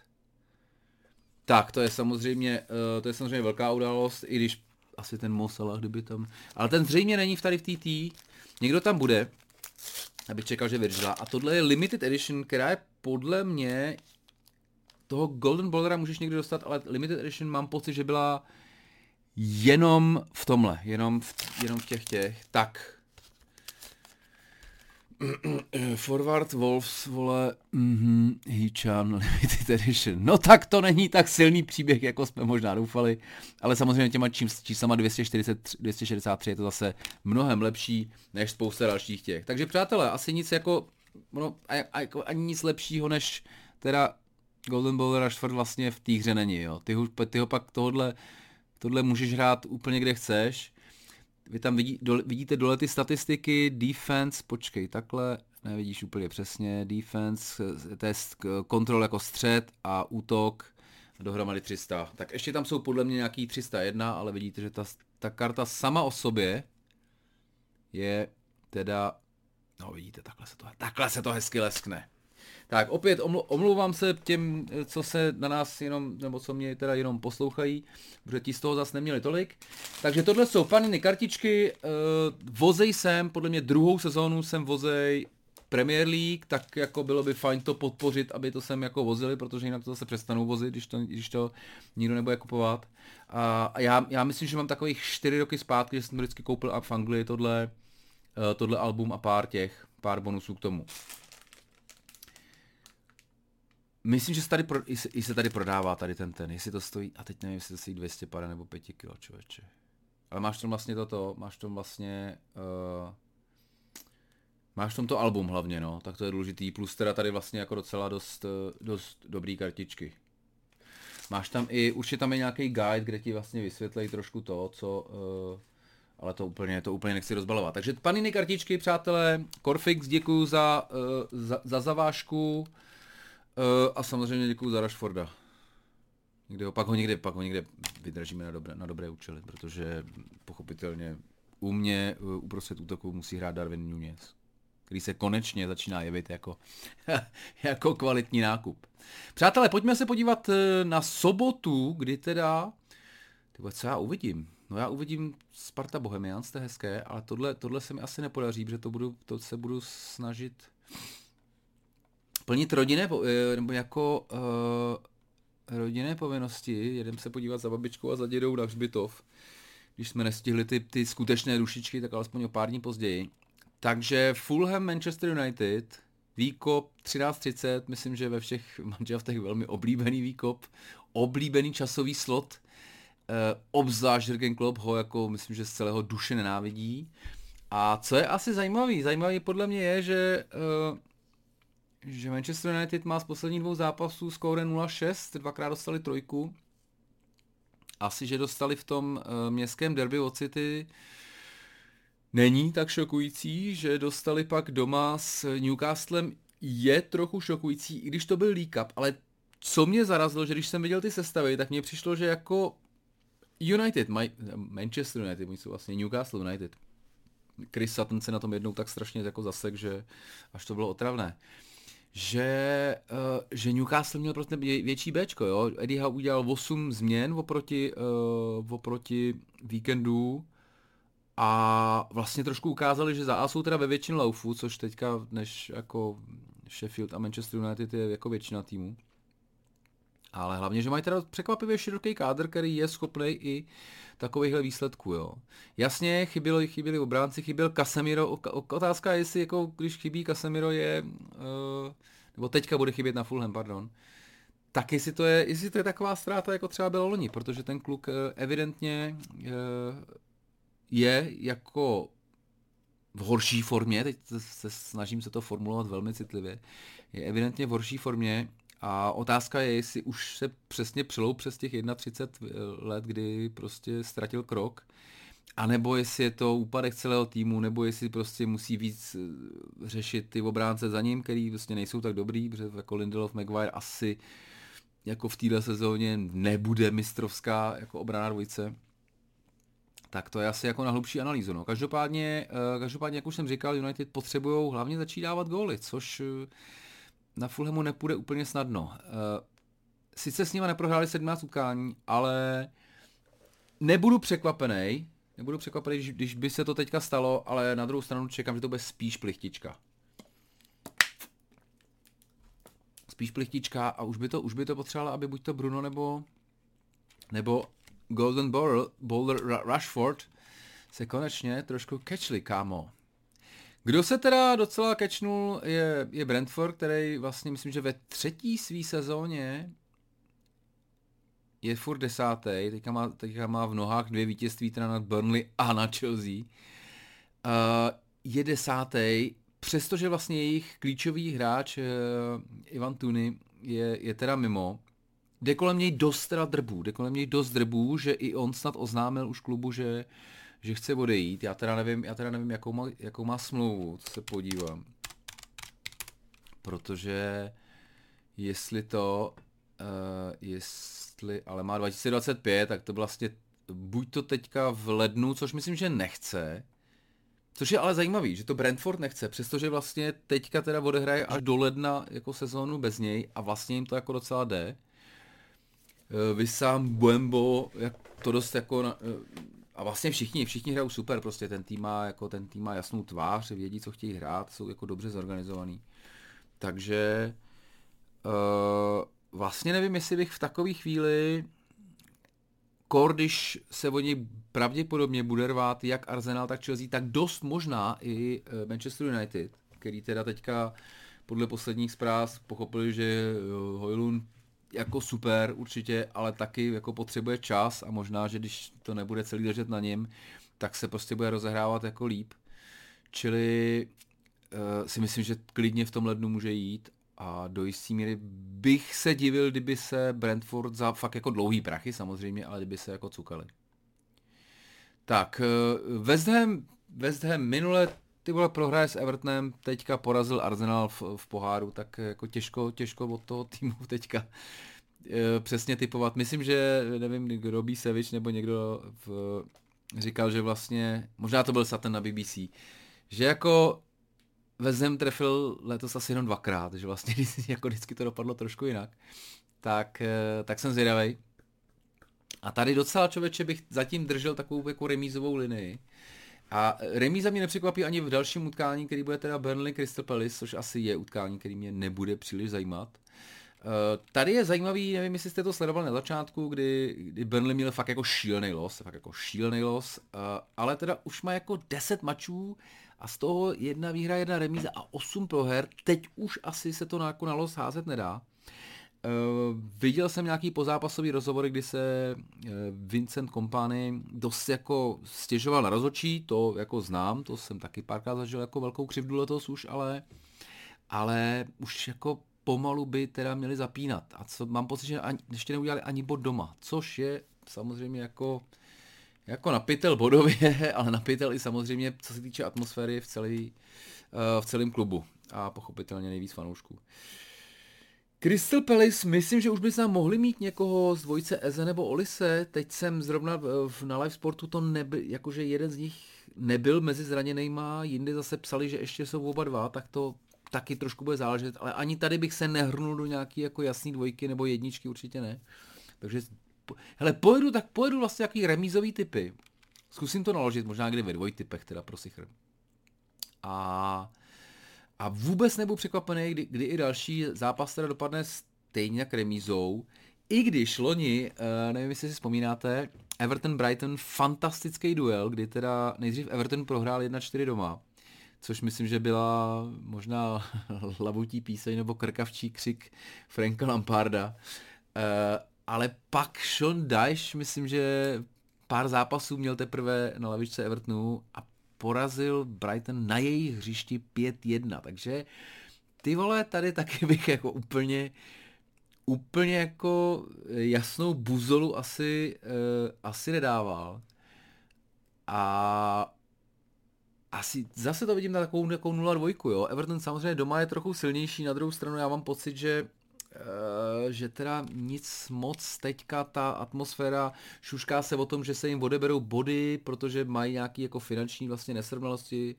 Tak, to je samozřejmě, uh, to je samozřejmě velká událost, i když asi ten Mosala, kdyby tam... Ale ten zřejmě není v tady v TT. Někdo tam bude, abych čekal, že vydržela. A tohle je limited edition, která je podle mě toho Golden Bowlera můžeš někdy dostat, ale limited edition mám pocit, že byla jenom v tomhle, jenom v, jenom v těch těch. Tak. Forward Wolves, vole, mm-hmm, Hichan Limited Edition. No tak to není tak silný příběh, jako jsme možná doufali, ale samozřejmě těma čím, číslama 240, 263 je to zase mnohem lepší než spousta dalších těch. Takže přátelé, asi nic jako, no, a, a, jako ani nic lepšího než teda Golden Bowler Rashford vlastně v té hře není, jo. Ty, ty ho pak tohle, tohle můžeš hrát úplně kde chceš, vy tam vidí, do, vidíte dole ty statistiky, defense, počkej, takhle, nevidíš úplně přesně, defense, test, kontrol jako střed a útok, dohromady 300. Tak ještě tam jsou podle mě nějaký 301, ale vidíte, že ta, ta karta sama o sobě je teda, no vidíte, takhle se to, takhle se to hezky leskne. Tak opět omlouvám se těm, co se na nás jenom, nebo co mě teda jenom poslouchají, protože ti z toho zase neměli tolik. Takže tohle jsou paniny kartičky, uh, vozej jsem, podle mě druhou sezónu jsem vozej Premier League, tak jako bylo by fajn to podpořit, aby to sem jako vozili, protože jinak to zase přestanou vozit, když to, když to nikdo nebude kupovat. A, a já, já myslím, že mám takových čtyři roky zpátky, že jsem vždycky koupil v Anglii tohle, uh, tohle album a pár těch, pár bonusů k tomu. Myslím, že se tady, pro, i, se, i se tady prodává tady ten ten, jestli to stojí, a teď nevím, jestli to stojí 200 para nebo 5 kg, člověče. Ale máš tam vlastně toto, máš tam vlastně, uh, máš tam to album hlavně, no, tak to je důležitý, plus teda tady vlastně jako docela dost, eh, dost dobrý kartičky. Máš tam i, je tam i nějaký guide, kde ti vlastně vysvětlejí trošku to, co, uh, ale to úplně, to úplně nechci rozbalovat. Takže paniny kartičky, přátelé, Corfix, děkuji za, uh, za, za zavážku. Uh, a samozřejmě děkuji za Rashforda. Někde ho, pak, ho někde, pak ho někde vydržíme na dobré, na dobré účely, protože pochopitelně u mě uh, uprostřed útoku musí hrát Darwin Nunez, který se konečně začíná jevit jako, jako kvalitní nákup. Přátelé, pojďme se podívat eh, na sobotu, kdy teda, tyhle, co já uvidím? No já uvidím Sparta Bohemians, to je hezké, ale tohle, tohle se mi asi nepodaří, protože to, budu, to se budu snažit plnit rodinné, eh, nebo jako uh, rodinné povinnosti, jedem se podívat za babičkou a za dědou na hřbitov, když jsme nestihli ty, ty skutečné dušičky, tak alespoň o pár dní později. Takže Fulham Manchester United, výkop 13.30, myslím, že ve všech manželstech velmi oblíbený výkop, oblíbený časový slot, uh, obzvlášť Jürgen Klopp ho jako myslím, že z celého duše nenávidí. A co je asi zajímavý, zajímavý podle mě je, že uh, že Manchester United má z posledních dvou zápasů skóre 0-6, dvakrát dostali trojku. Asi, že dostali v tom uh, městském derby od City, není tak šokující, že dostali pak doma s Newcastlem je trochu šokující, i když to byl League Cup, ale co mě zarazilo, že když jsem viděl ty sestavy, tak mně přišlo, že jako United, my, Manchester United, oni jsou vlastně Newcastle United. Chris Sutton se na tom jednou tak strašně jako zasek, že až to bylo otravné. Že, uh, že Newcastle měl prostě větší Bčko, jo. Eddie Howe udělal 8 změn oproti, uh, oproti víkendu a vlastně trošku ukázali, že za A jsou teda ve většině laufu, což teďka než jako Sheffield a Manchester United je jako většina týmu. Ale hlavně, že mají teda překvapivě široký kádr, který je schopný i takovýchhle výsledků, jo. Jasně, chybělo, chyběli obránci, chyběl Casemiro, otázka je, jestli jako, když chybí Casemiro je, uh, nebo teďka bude chybět na Fulham, pardon, tak jestli to je, jestli to je taková ztráta, jako třeba bylo loni, protože ten kluk uh, evidentně uh, je jako v horší formě, teď se snažím se to formulovat velmi citlivě, je evidentně v horší formě a otázka je, jestli už se přesně přelou přes těch 31 let, kdy prostě ztratil krok, anebo jestli je to úpadek celého týmu, nebo jestli prostě musí víc eh, řešit ty obránce za ním, který vlastně nejsou tak dobrý, protože jako Lindelof Maguire asi jako v téhle sezóně nebude mistrovská jako obrana dvojice. Tak to je asi jako na hlubší analýzu. No. Každopádně, eh, každopádně, jak už jsem říkal, United potřebují hlavně začít dávat góly, což eh, na Fulhamu nepůjde úplně snadno. Eh, sice s nimi neprohráli 17 utkání, ale nebudu překvapený, nebudu překvapený, když, když by se to teďka stalo, ale na druhou stranu čekám, že to bude spíš plichtička. Spíš plichtička a už by to, už by to potřebovalo, aby buď to Bruno nebo nebo Golden Boulder, Boulder Rashford se konečně trošku catchli, kámo. Kdo se teda docela kečnul je, je Brentford, který vlastně myslím, že ve třetí své sezóně je furt desátý, teďka má, teďka má v nohách dvě vítězství teda nad Burnley a na Chelsea. Uh, je desátý, přestože vlastně jejich klíčový hráč uh, Ivan Tuny je, je teda mimo, jde kolem něj dost teda drbů, jde kolem něj dost drbů, že i on snad oznámil už klubu, že, že chce odejít. Já teda nevím, já teda nevím jakou, má, jakou má smlouvu, to se podívám. Protože jestli to, uh, jestli, ale má 2025, tak to vlastně buď to teďka v lednu, což myslím, že nechce, Což je ale zajímavý, že to Brentford nechce, přestože vlastně teďka teda odehraje až do ledna jako sezónu bez něj a vlastně jim to jako docela jde. Eh, vy sám Buembo, jak to dost jako eh, a vlastně všichni, všichni hrajou super, prostě ten tým má, jako ten tým má jasnou tvář, vědí, co chtějí hrát, jsou jako dobře zorganizovaný. Takže uh, vlastně nevím, jestli bych v takové chvíli kor, když se o něj pravděpodobně bude rvát jak Arsenal, tak Chelsea, tak dost možná i Manchester United, který teda teďka podle posledních zpráv pochopili, že Hojlund jako super určitě, ale taky jako potřebuje čas a možná, že když to nebude celý držet na něm, tak se prostě bude rozehrávat jako líp. Čili uh, si myslím, že klidně v tom lednu může jít a do jistý míry bych se divil, kdyby se Brentford za fakt jako dlouhý prachy samozřejmě, ale kdyby se jako cukali. Tak, uh, West Ham, West Ham minule ty vole prohraje s Evertonem, teďka porazil Arsenal v, v poháru, tak jako těžko, těžko od toho týmu teďka e, přesně typovat. Myslím, že nevím, kdo Robí Sevič nebo někdo v, říkal, že vlastně, možná to byl Satan na BBC, že jako Vezem trefil letos asi jenom dvakrát, že vlastně jako vždycky to dopadlo trošku jinak. Tak, e, tak jsem zvědavý. A tady docela člověče bych zatím držel takovou jako remízovou linii. A remíza mě nepřekvapí ani v dalším utkání, který bude teda Burnley Crystal Palace, což asi je utkání, který mě nebude příliš zajímat. Uh, tady je zajímavý, nevím, jestli jste to sledovali na začátku, kdy, kdy Burnley měl fakt jako šílený los, fakt jako šílený los, uh, ale teda už má jako 10 mačů a z toho jedna výhra, jedna remíza a 8 proher. Teď už asi se to na, jako na los házet nedá. Uh, viděl jsem nějaký pozápasový rozhovor, kdy se uh, Vincent Kompany dost jako stěžoval na rozočí, to jako znám, to jsem taky párkrát zažil jako velkou křivdu letos už, ale, ale už jako pomalu by teda měli zapínat. A co mám pocit, že ani, ještě neudělali ani bod doma, což je samozřejmě jako, jako napitel bodově, ale napitel i samozřejmě, co se týče atmosféry v, celý, uh, v celém klubu a pochopitelně nejvíc fanoušků. Uh, Crystal Palace, myslím, že už by se mohli mít někoho z dvojice Eze nebo Olise. Teď jsem zrovna v, na live sportu to nebyl, jakože jeden z nich nebyl mezi zraněnýma, jindy zase psali, že ještě jsou oba dva, tak to taky trošku bude záležet, ale ani tady bych se nehrnul do nějaký jako jasný dvojky nebo jedničky, určitě ne. Takže, hele, pojedu, tak pojedu vlastně jaký remízový typy. Zkusím to naložit, možná kdy ve dvojtypech teda pro Sichr. A a vůbec nebudu překvapený, kdy, kdy i další zápas teda dopadne stejně jak remízou. I když loni, uh, nevím, jestli si vzpomínáte, Everton-Brighton, fantastický duel, kdy teda nejdřív Everton prohrál 1-4 doma, což myslím, že byla možná labutí píseň nebo krkavčí křik Franka Lamparda. Uh, ale pak Sean Dyche, myslím, že pár zápasů měl teprve na lavičce Evertonu a porazil Brighton na jejich hřišti 5-1, takže ty vole, tady taky bych jako úplně úplně jako jasnou buzolu asi, uh, asi nedával. A asi zase to vidím na takovou, takovou 0-2, jo. Everton samozřejmě doma je trochu silnější, na druhou stranu já mám pocit, že Eh, že teda nic moc teďka ta atmosféra šušká se o tom, že se jim odeberou body, protože mají nějaký jako finanční vlastně nesrovnalosti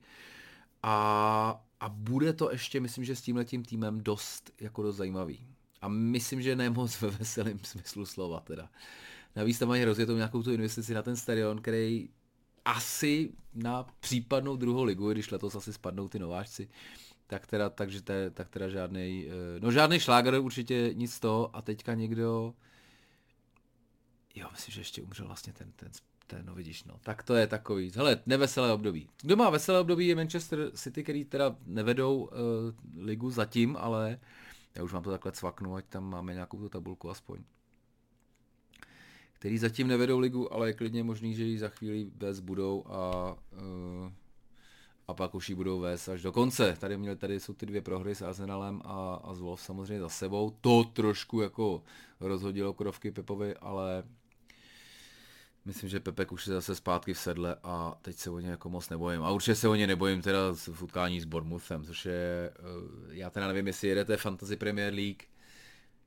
a, a bude to ještě, myslím, že s tímhletím týmem dost jako dost zajímavý. A myslím, že ne moc ve veselém smyslu slova teda. Navíc tam mají rozjetou nějakou tu investici na ten stadion, který asi na případnou druhou ligu, když letos asi spadnou ty nováčci, tak teda, takže te, tak teda žádný, eh, no žádný šláger určitě nic z toho a teďka někdo, jo, myslím, že ještě umřel vlastně ten, ten, je, no vidíš, no. Tak to je takový, hele, neveselé období. Kdo má veselé období je Manchester City, který teda nevedou uh, ligu zatím, ale já už vám to takhle cvaknu, ať tam máme nějakou tu tabulku aspoň. Který zatím nevedou ligu, ale je klidně možný, že ji za chvíli vést budou a uh, a pak už ji budou vést až do konce. Tady, měli, tady jsou ty dvě prohry s Arsenalem a, a s Wolf samozřejmě za sebou. To trošku jako rozhodilo krovky Pepovi, ale myslím, že Pepek už je zase zpátky v sedle a teď se o ně jako moc nebojím. A určitě se o ně nebojím teda v utkání s Bournemouthem, což je, eh, já teda nevím, jestli jedete Fantasy Premier League,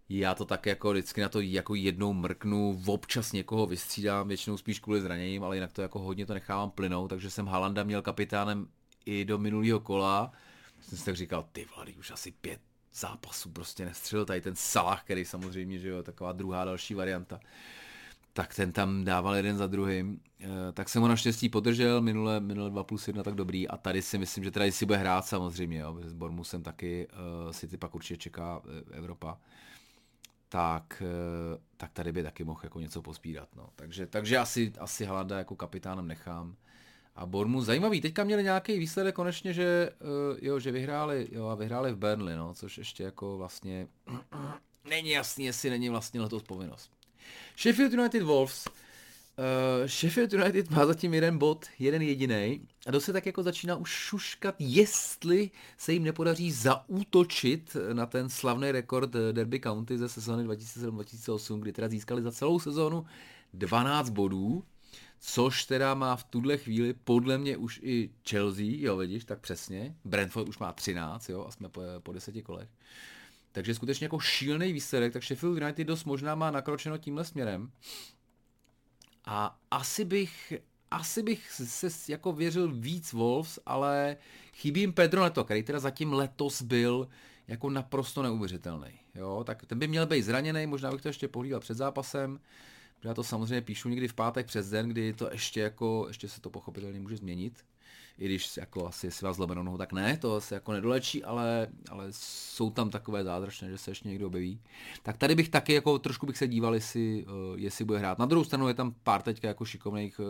já to tak jako vždycky na to jako jednou mrknu, občas někoho vystřídám, většinou spíš kvůli zraněním, ale jinak to jako hodně to nechávám plynout, takže jsem Halanda měl kapitánem i do minulého kola. Jsem si tak říkal, ty vlady, už asi pět zápasů prostě nestřelil tady ten Salah, který samozřejmě, že jo, taková druhá další varianta. Tak ten tam dával jeden za druhým. E, tak jsem ho naštěstí podržel, minule, minule 2 plus 1 tak dobrý a tady si myslím, že tady si bude hrát samozřejmě, jo, s Bormusem taky uh, si ty pak určitě čeká e, Evropa tak, tak tady by taky mohl jako něco pospírat. No. Takže, takže asi, asi Halanda jako kapitánem nechám. A Bormu zajímavý, teďka měli nějaký výsledek konečně, že, uh, jo, že vyhráli, jo, a vyhráli v Burnley, no, což ještě jako vlastně není jasný, jestli není vlastně letos povinnost. Sheffield United Wolves. Uh, Sheffield United má zatím jeden bod, jeden jediný, a to se tak jako začíná už šuškat, jestli se jim nepodaří zaútočit na ten slavný rekord Derby County ze sezóny 2007-2008, kdy teda získali za celou sezónu 12 bodů, což teda má v tuhle chvíli podle mě už i Chelsea, jo vidíš, tak přesně, Brentford už má 13, jo, a jsme po, po deseti kolech. Takže skutečně jako šílený výsledek, tak Sheffield United dost možná má nakročeno tímhle směrem. A asi bych, asi bych se jako věřil víc Wolves, ale chybí jim Pedro Neto, který teda zatím letos byl jako naprosto neuvěřitelný. Jo, tak ten by měl být zraněný, možná bych to ještě pohlídal před zápasem. Já to samozřejmě píšu někdy v pátek přes den, kdy to ještě jako, ještě se to pochopitelně může změnit. I když jako asi jestli vás zlomenou nohu, tak ne, to se jako nedolečí, ale, ale jsou tam takové zázračné, že se ještě někdo objeví. Tak tady bych taky jako trošku bych se díval, jestli, uh, jestli bude hrát. Na druhou stranu je tam pár teďka jako šikovných uh,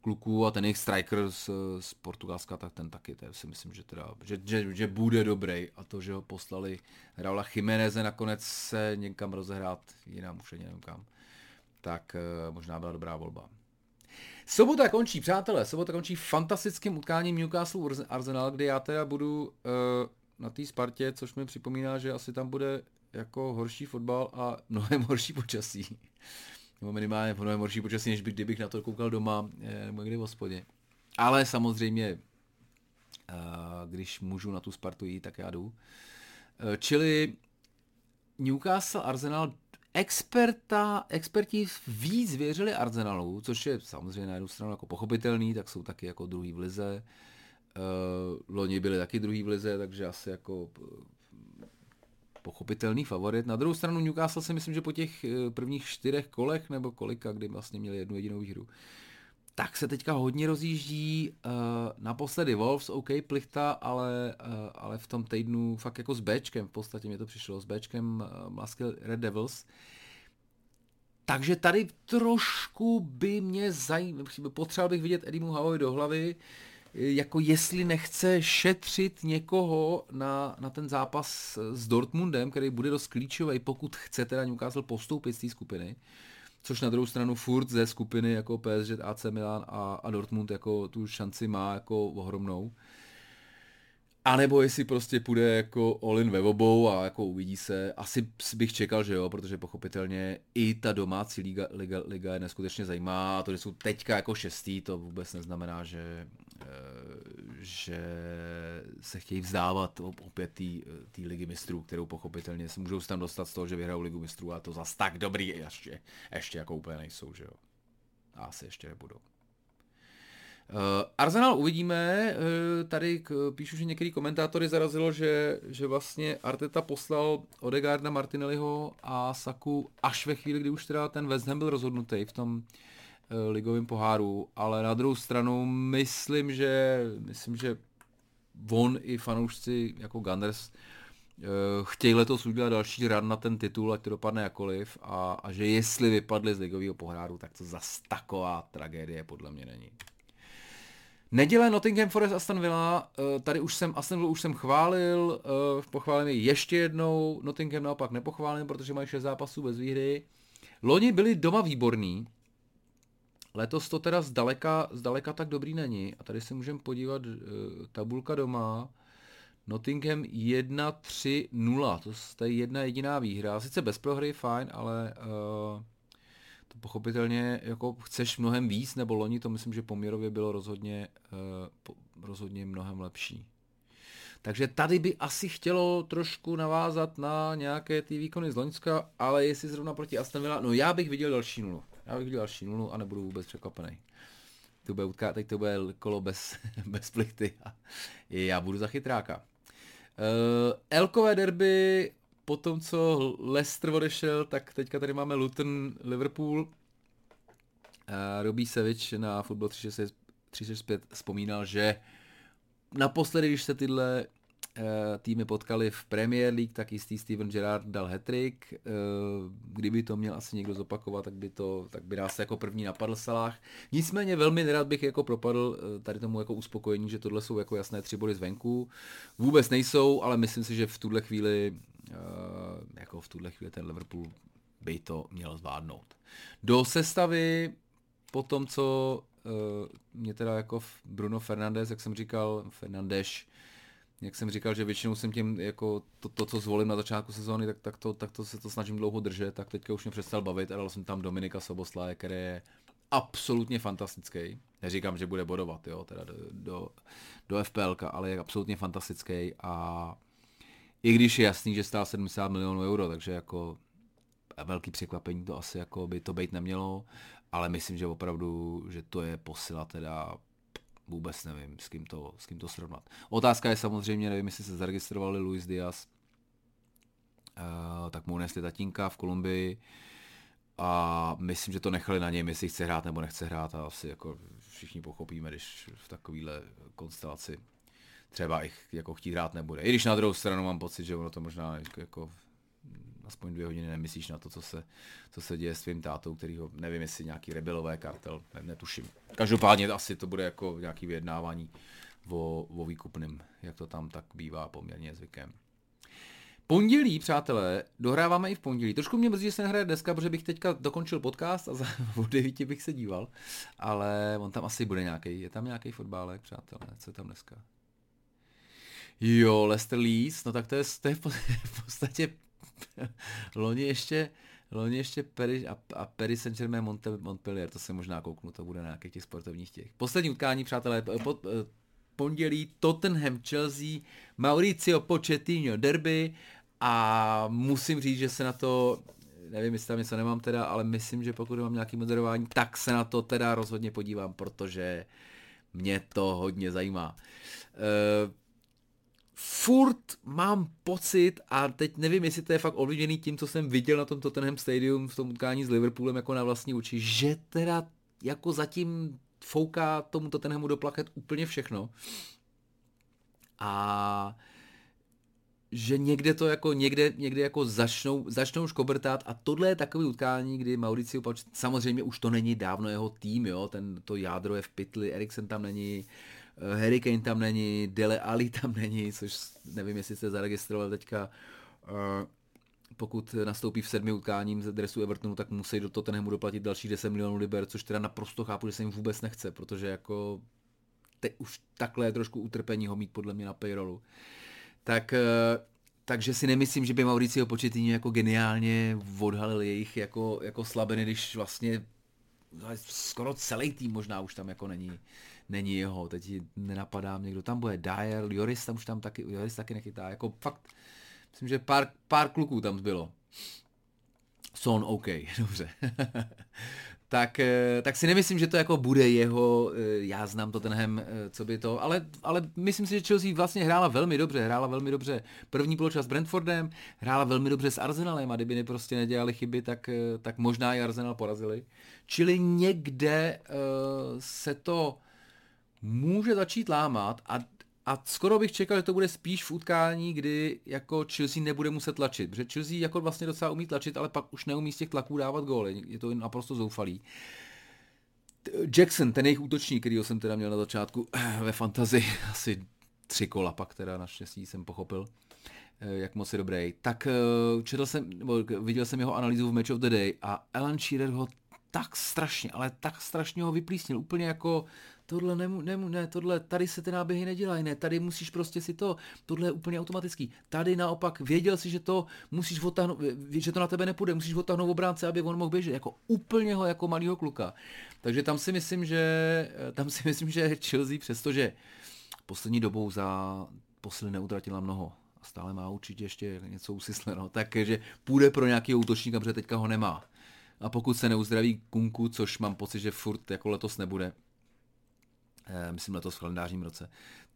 kluků a ten jejich striker z, z Portugalska, tak ten taky, to si myslím, že, teda, že, že, že bude dobrý a to, že ho poslali Raula Jiméneze nakonec se někam rozehrát, jinam už nevím kam tak eh, možná byla dobrá volba. Sobota končí, přátelé, sobota končí fantastickým utkáním Newcastle Arsenal, kdy já teda budu uh, na té Spartě, což mi připomíná, že asi tam bude jako horší fotbal a mnohem horší počasí. Nebo minimálně mnohem horší počasí, než bych, kdybych na to koukal doma eh, nebo někdy v hospodě. Ale samozřejmě, uh, když můžu na tu Spartu jít, tak já jdu. Uh, čili Newcastle Arsenal experta, experti víc věřili Arsenalu, což je samozřejmě na jednu stranu jako pochopitelný, tak jsou taky jako druhý v lize. Uh, loni byli taky druhý v lize, takže asi jako eh, pochopitelný favorit. Na druhou stranu Newcastle si myslím, že po těch eh, prvních čtyřech kolech nebo kolika, kdy vlastně měli jednu jedinou výhru, tak se teďka hodně rozjíždí. Uh, naposledy Wolves, OK, plichta, ale, uh, ale v tom týdnu fakt jako s Bčkem, v podstatě mi to přišlo, s Bčkem uh, Muscle Red Devils. Takže tady trošku by mě zajímalo, potřeboval bych vidět Edimu Havovi do hlavy, jako jestli nechce šetřit někoho na, na ten zápas s Dortmundem, který bude dost klíčový, pokud chce teda Newcastle postoupit z té skupiny. Uh, což na druhou stranu furt ze skupiny jako PSG, AC Milan a, a Dortmund jako tu šanci má jako ohromnou. A nebo jestli prostě půjde jako all-in ve obou a jako uvidí se. Asi bych čekal, že jo, protože pochopitelně i ta domácí liga, liga, liga je neskutečně zajímá. A to, že jsou teďka jako šestý, to vůbec neznamená, že, eh, že se chtějí vzdávat opět té ligy mistrů, kterou pochopitelně se můžou tam dostat z toho, že vyhrajou ligu mistrů a to zas tak dobrý ještě, ještě jako úplně nejsou, že jo. A asi ještě nebudou. Uh, Arsenal uvidíme, uh, tady k, píšu, že některý komentátory zarazilo, že, že vlastně Arteta poslal Odegaarda, Martinelliho a Saku až ve chvíli, kdy už teda ten West Ham byl rozhodnutý v tom uh, ligovém poháru, ale na druhou stranu myslím, že myslím, že on i fanoušci jako Gunners chtějí letos udělat další rad na ten titul, ať to dopadne jakoliv a, a že jestli vypadli z ligového pohrádu, tak to zas taková tragédie podle mě není. Neděle Nottingham Forest Aston Villa, eh, tady už jsem, Aston Villa už jsem chválil, eh, pochválím je ještě jednou, Nottingham naopak nepochválím, protože mají 6 zápasů bez výhry. Loni byli doma výborní, letos to teda zdaleka, zdaleka tak dobrý není. A tady se můžeme podívat, eh, tabulka doma, Nottingham 1-3-0, to je jedna jediná výhra, sice bez prohry, fajn, ale uh, to pochopitelně jako chceš mnohem víc, nebo loni to myslím, že poměrově bylo rozhodně, uh, rozhodně mnohem lepší. Takže tady by asi chtělo trošku navázat na nějaké ty výkony z Loňska, ale jestli zrovna proti Aston Villa, no já bych viděl další nulu. Já bych viděl další nulu a nebudu vůbec překvapený. To bude utká, teď to bude kolo bez, bez plichty a já budu za chytráka. Uh, Elkové derby, po tom, co Leicester odešel, tak teďka tady máme Luton, Liverpool. Uh, Robí Sevič na Football 365 vzpomínal, že naposledy, když se tyhle Eh, týmy potkali v Premier League, tak jistý Steven Gerrard dal hetrik. Eh, kdyby to měl asi někdo zopakovat, tak by, to, tak by nás jako první napadl Salah. Nicméně velmi nerad bych jako propadl eh, tady tomu jako uspokojení, že tohle jsou jako jasné tři body zvenku. Vůbec nejsou, ale myslím si, že v tuhle chvíli jako v tuhle chvíli ten Liverpool by to měl zvládnout. Do sestavy po tom, co mě teda jako Bruno Fernandes, jak jsem říkal, Fernandes, jak jsem říkal, že většinou jsem tím, jako to, to co zvolím na začátku sezóny, tak, tak, to, tak to se to snažím dlouho držet, tak teďka už mě přestal bavit a dal jsem tam Dominika Soboslaje, který je absolutně fantastický. Neříkám, že bude bodovat, jo, teda do, do, do FPL, ale je absolutně fantastický a i když je jasný, že stál 70 milionů euro, takže jako velký překvapení to asi jako by to být nemělo, ale myslím, že opravdu, že to je posila teda vůbec nevím, s kým to, s kým to srovnat. Otázka je samozřejmě, nevím, jestli se zaregistrovali Luis Diaz, uh, tak mu unesli tatínka v Kolumbii a myslím, že to nechali na něm, jestli chce hrát nebo nechce hrát a asi jako všichni pochopíme, když v takovéhle konstelaci třeba ich jako chtít hrát nebude. I když na druhou stranu mám pocit, že ono to možná jako aspoň dvě hodiny nemyslíš na to, co se, co se děje s tvým tátou, který ho, nevím, jestli nějaký rebelové kartel, ne, netuším. Každopádně asi to bude jako nějaký vyjednávání o, o výkupném, jak to tam tak bývá poměrně zvykem. Pondělí, přátelé, dohráváme i v pondělí. Trošku mě mrzí, že se nehraje dneska, protože bych teďka dokončil podcast a za od 9 bych se díval, ale on tam asi bude nějaký, je tam nějaký fotbálek, přátelé, co je tam dneska? Jo, Lester Leeds, no tak to je, to je v podstatě loni ještě, loni ještě Paris a, a Paris Saint-Germain Montpellier, to se možná kouknu, to bude na nějakých těch sportovních těch. Poslední utkání, přátelé, po, pondělí Tottenham, Chelsea, Mauricio Pochettino, derby a musím říct, že se na to, nevím, jestli tam něco nemám teda, ale myslím, že pokud mám nějaký moderování, tak se na to teda rozhodně podívám, protože mě to hodně zajímá. Uh, furt mám pocit, a teď nevím, jestli to je fakt ovlivněný tím, co jsem viděl na tom Tottenham Stadium v tom utkání s Liverpoolem jako na vlastní oči, že teda jako zatím fouká tomu Tottenhamu do plachet úplně všechno. A že někde to jako někde, někde jako začnou, začnou škobrtat a tohle je takový utkání, kdy Mauricio Poch, samozřejmě už to není dávno jeho tým, jo, ten, to jádro je v pytli, Eriksen tam není, Eh, Harry Kane tam není, Dele Ali tam není, což nevím, jestli se zaregistroval teďka. Eh, pokud nastoupí v sedmi utkáním ze dresu Evertonu, tak musí do Tottenhamu doplatit další 10 milionů liber, což teda naprosto chápu, že se jim vůbec nechce, protože jako teď už takhle je trošku utrpení ho mít podle mě na payrollu. Tak eh, takže si nemyslím, že by Mauricio Pochettino jako geniálně odhalil jejich jako, jako slabiny, když vlastně skoro celý tým možná už tam jako není, není jeho. Teď nenapadá mě, kdo tam bude. Dyer, Joris tam už tam taky, Joris taky nechytá. Jako fakt, myslím, že pár, pár kluků tam bylo. Son OK, dobře. tak, eh, tak si nemyslím, že to jako bude jeho, eh, já znám to tenhle, eh, co by to, ale, ale myslím si, že Chelsea vlastně hrála velmi dobře, hrála velmi dobře první poločas s Brentfordem, hrála velmi dobře s Arsenalem a kdyby prostě nedělali chyby, tak, tak možná i Arsenal porazili. Čili někde uh, se to může začít lámat a a skoro bych čekal, že to bude spíš v utkání, kdy jako Chelsea nebude muset tlačit, protože Chelsea jako vlastně docela umí tlačit, ale pak už neumí z těch tlaků dávat góly, je to naprosto zoufalý. Jackson, ten jejich útočník, který jsem teda měl na začátku ve fantazi, asi tři kola pak teda naštěstí jsem pochopil, eh, jak moc je dobrý. Tak eh, četl jsem, nebo viděl jsem jeho analýzu v Match of the Day a Alan Shearer ho tak strašně, ale tak strašně ho vyplísnil, úplně jako tohle nemu, nemu, ne, tohle, tady se ty náběhy nedělají, ne, tady musíš prostě si to, tohle je úplně automatický. Tady naopak věděl si, že to musíš odtáhnout, že to na tebe nepůjde, musíš odtáhnout obránce, aby on mohl běžet, jako úplně ho jako malýho kluka. Takže tam si myslím, že, tam si myslím, že Chelsea, přestože poslední dobou za posily neutratila mnoho, a stále má určitě ještě něco usysleno, takže půjde pro nějaký útočníka, protože teďka ho nemá. A pokud se neuzdraví Kunku, což mám pocit, že furt jako letos nebude, Eh, myslím letos v kalendářním roce,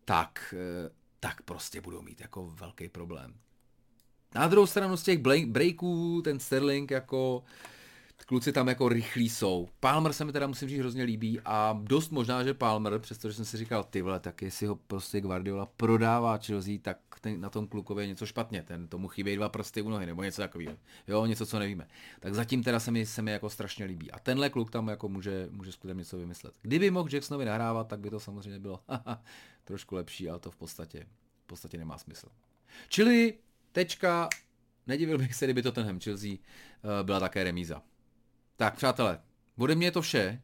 tak, eh, tak prostě budou mít jako velký problém. Na druhou stranu z těch breaků ten Sterling jako kluci tam jako rychlí jsou. Palmer se mi teda musím říct hrozně líbí a dost možná, že Palmer, přestože jsem si říkal, ty vole, tak jestli ho prostě Guardiola prodává Chelsea, tak ten, na tom klukově je něco špatně, ten tomu chybějí dva prsty u nohy nebo něco takového. Jo, něco, co nevíme. Tak zatím teda se mi, se mi jako strašně líbí. A tenhle kluk tam jako může, může skutečně něco vymyslet. Kdyby mohl Jacksonovi nahrávat, tak by to samozřejmě bylo trošku lepší, ale to v podstatě, v podstatě nemá smysl. Čili tečka, nedivil bych se, kdyby to tenhle Chelsea uh, byla také remíza. Tak přátelé, ode mě je to vše.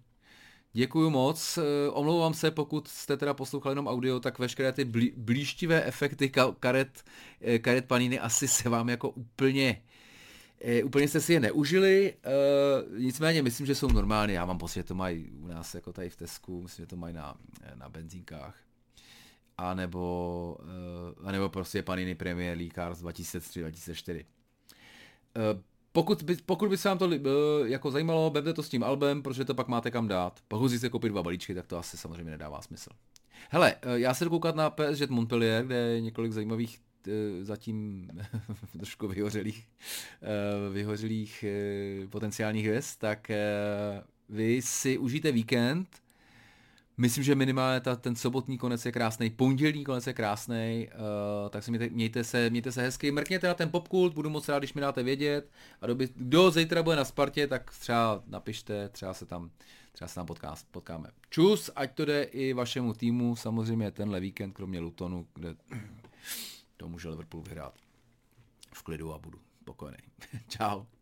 Děkuju moc, eh, omlouvám se, pokud jste teda poslouchali jenom audio, tak veškeré ty blí, blíštivé efekty karet, eh, karet paniny asi se vám jako úplně eh, úplně jste si je neužili, nicméně myslím, že jsou normální, já mám pocit, že to mají u nás jako tady v Tesku, myslím, že to mají na, na benzínkách. A nebo, a nebo prostě paniny Premier League Cars 2003-2004. Pokud by, pokud by se vám to uh, jako zajímalo, berte to s tím albem, protože to pak máte kam dát. Pokud si koupit dva balíčky, tak to asi samozřejmě nedává smysl. Hele, uh, já se jdu koukat na PSG Montpellier, kde je několik zajímavých uh, zatím trošku vyhořelých, uh, vyhořelých uh, potenciálních hvězd, tak uh, vy si užijte víkend, Myslím, že minimálně ta, ten sobotní konec je krásný, pondělní konec je krásný, uh, tak si mějte, mějte, se, mějte se hezky, mrkněte na ten popkult, budu moc rád, když mi dáte vědět. A doby, kdo zítra bude na Spartě, tak třeba napište, třeba se tam, třeba se tam potká, potkáme. Čus, ať to jde i vašemu týmu, samozřejmě tenhle víkend, kromě Lutonu, kde to může Liverpool vyhrát v klidu a budu spokojený. Ciao.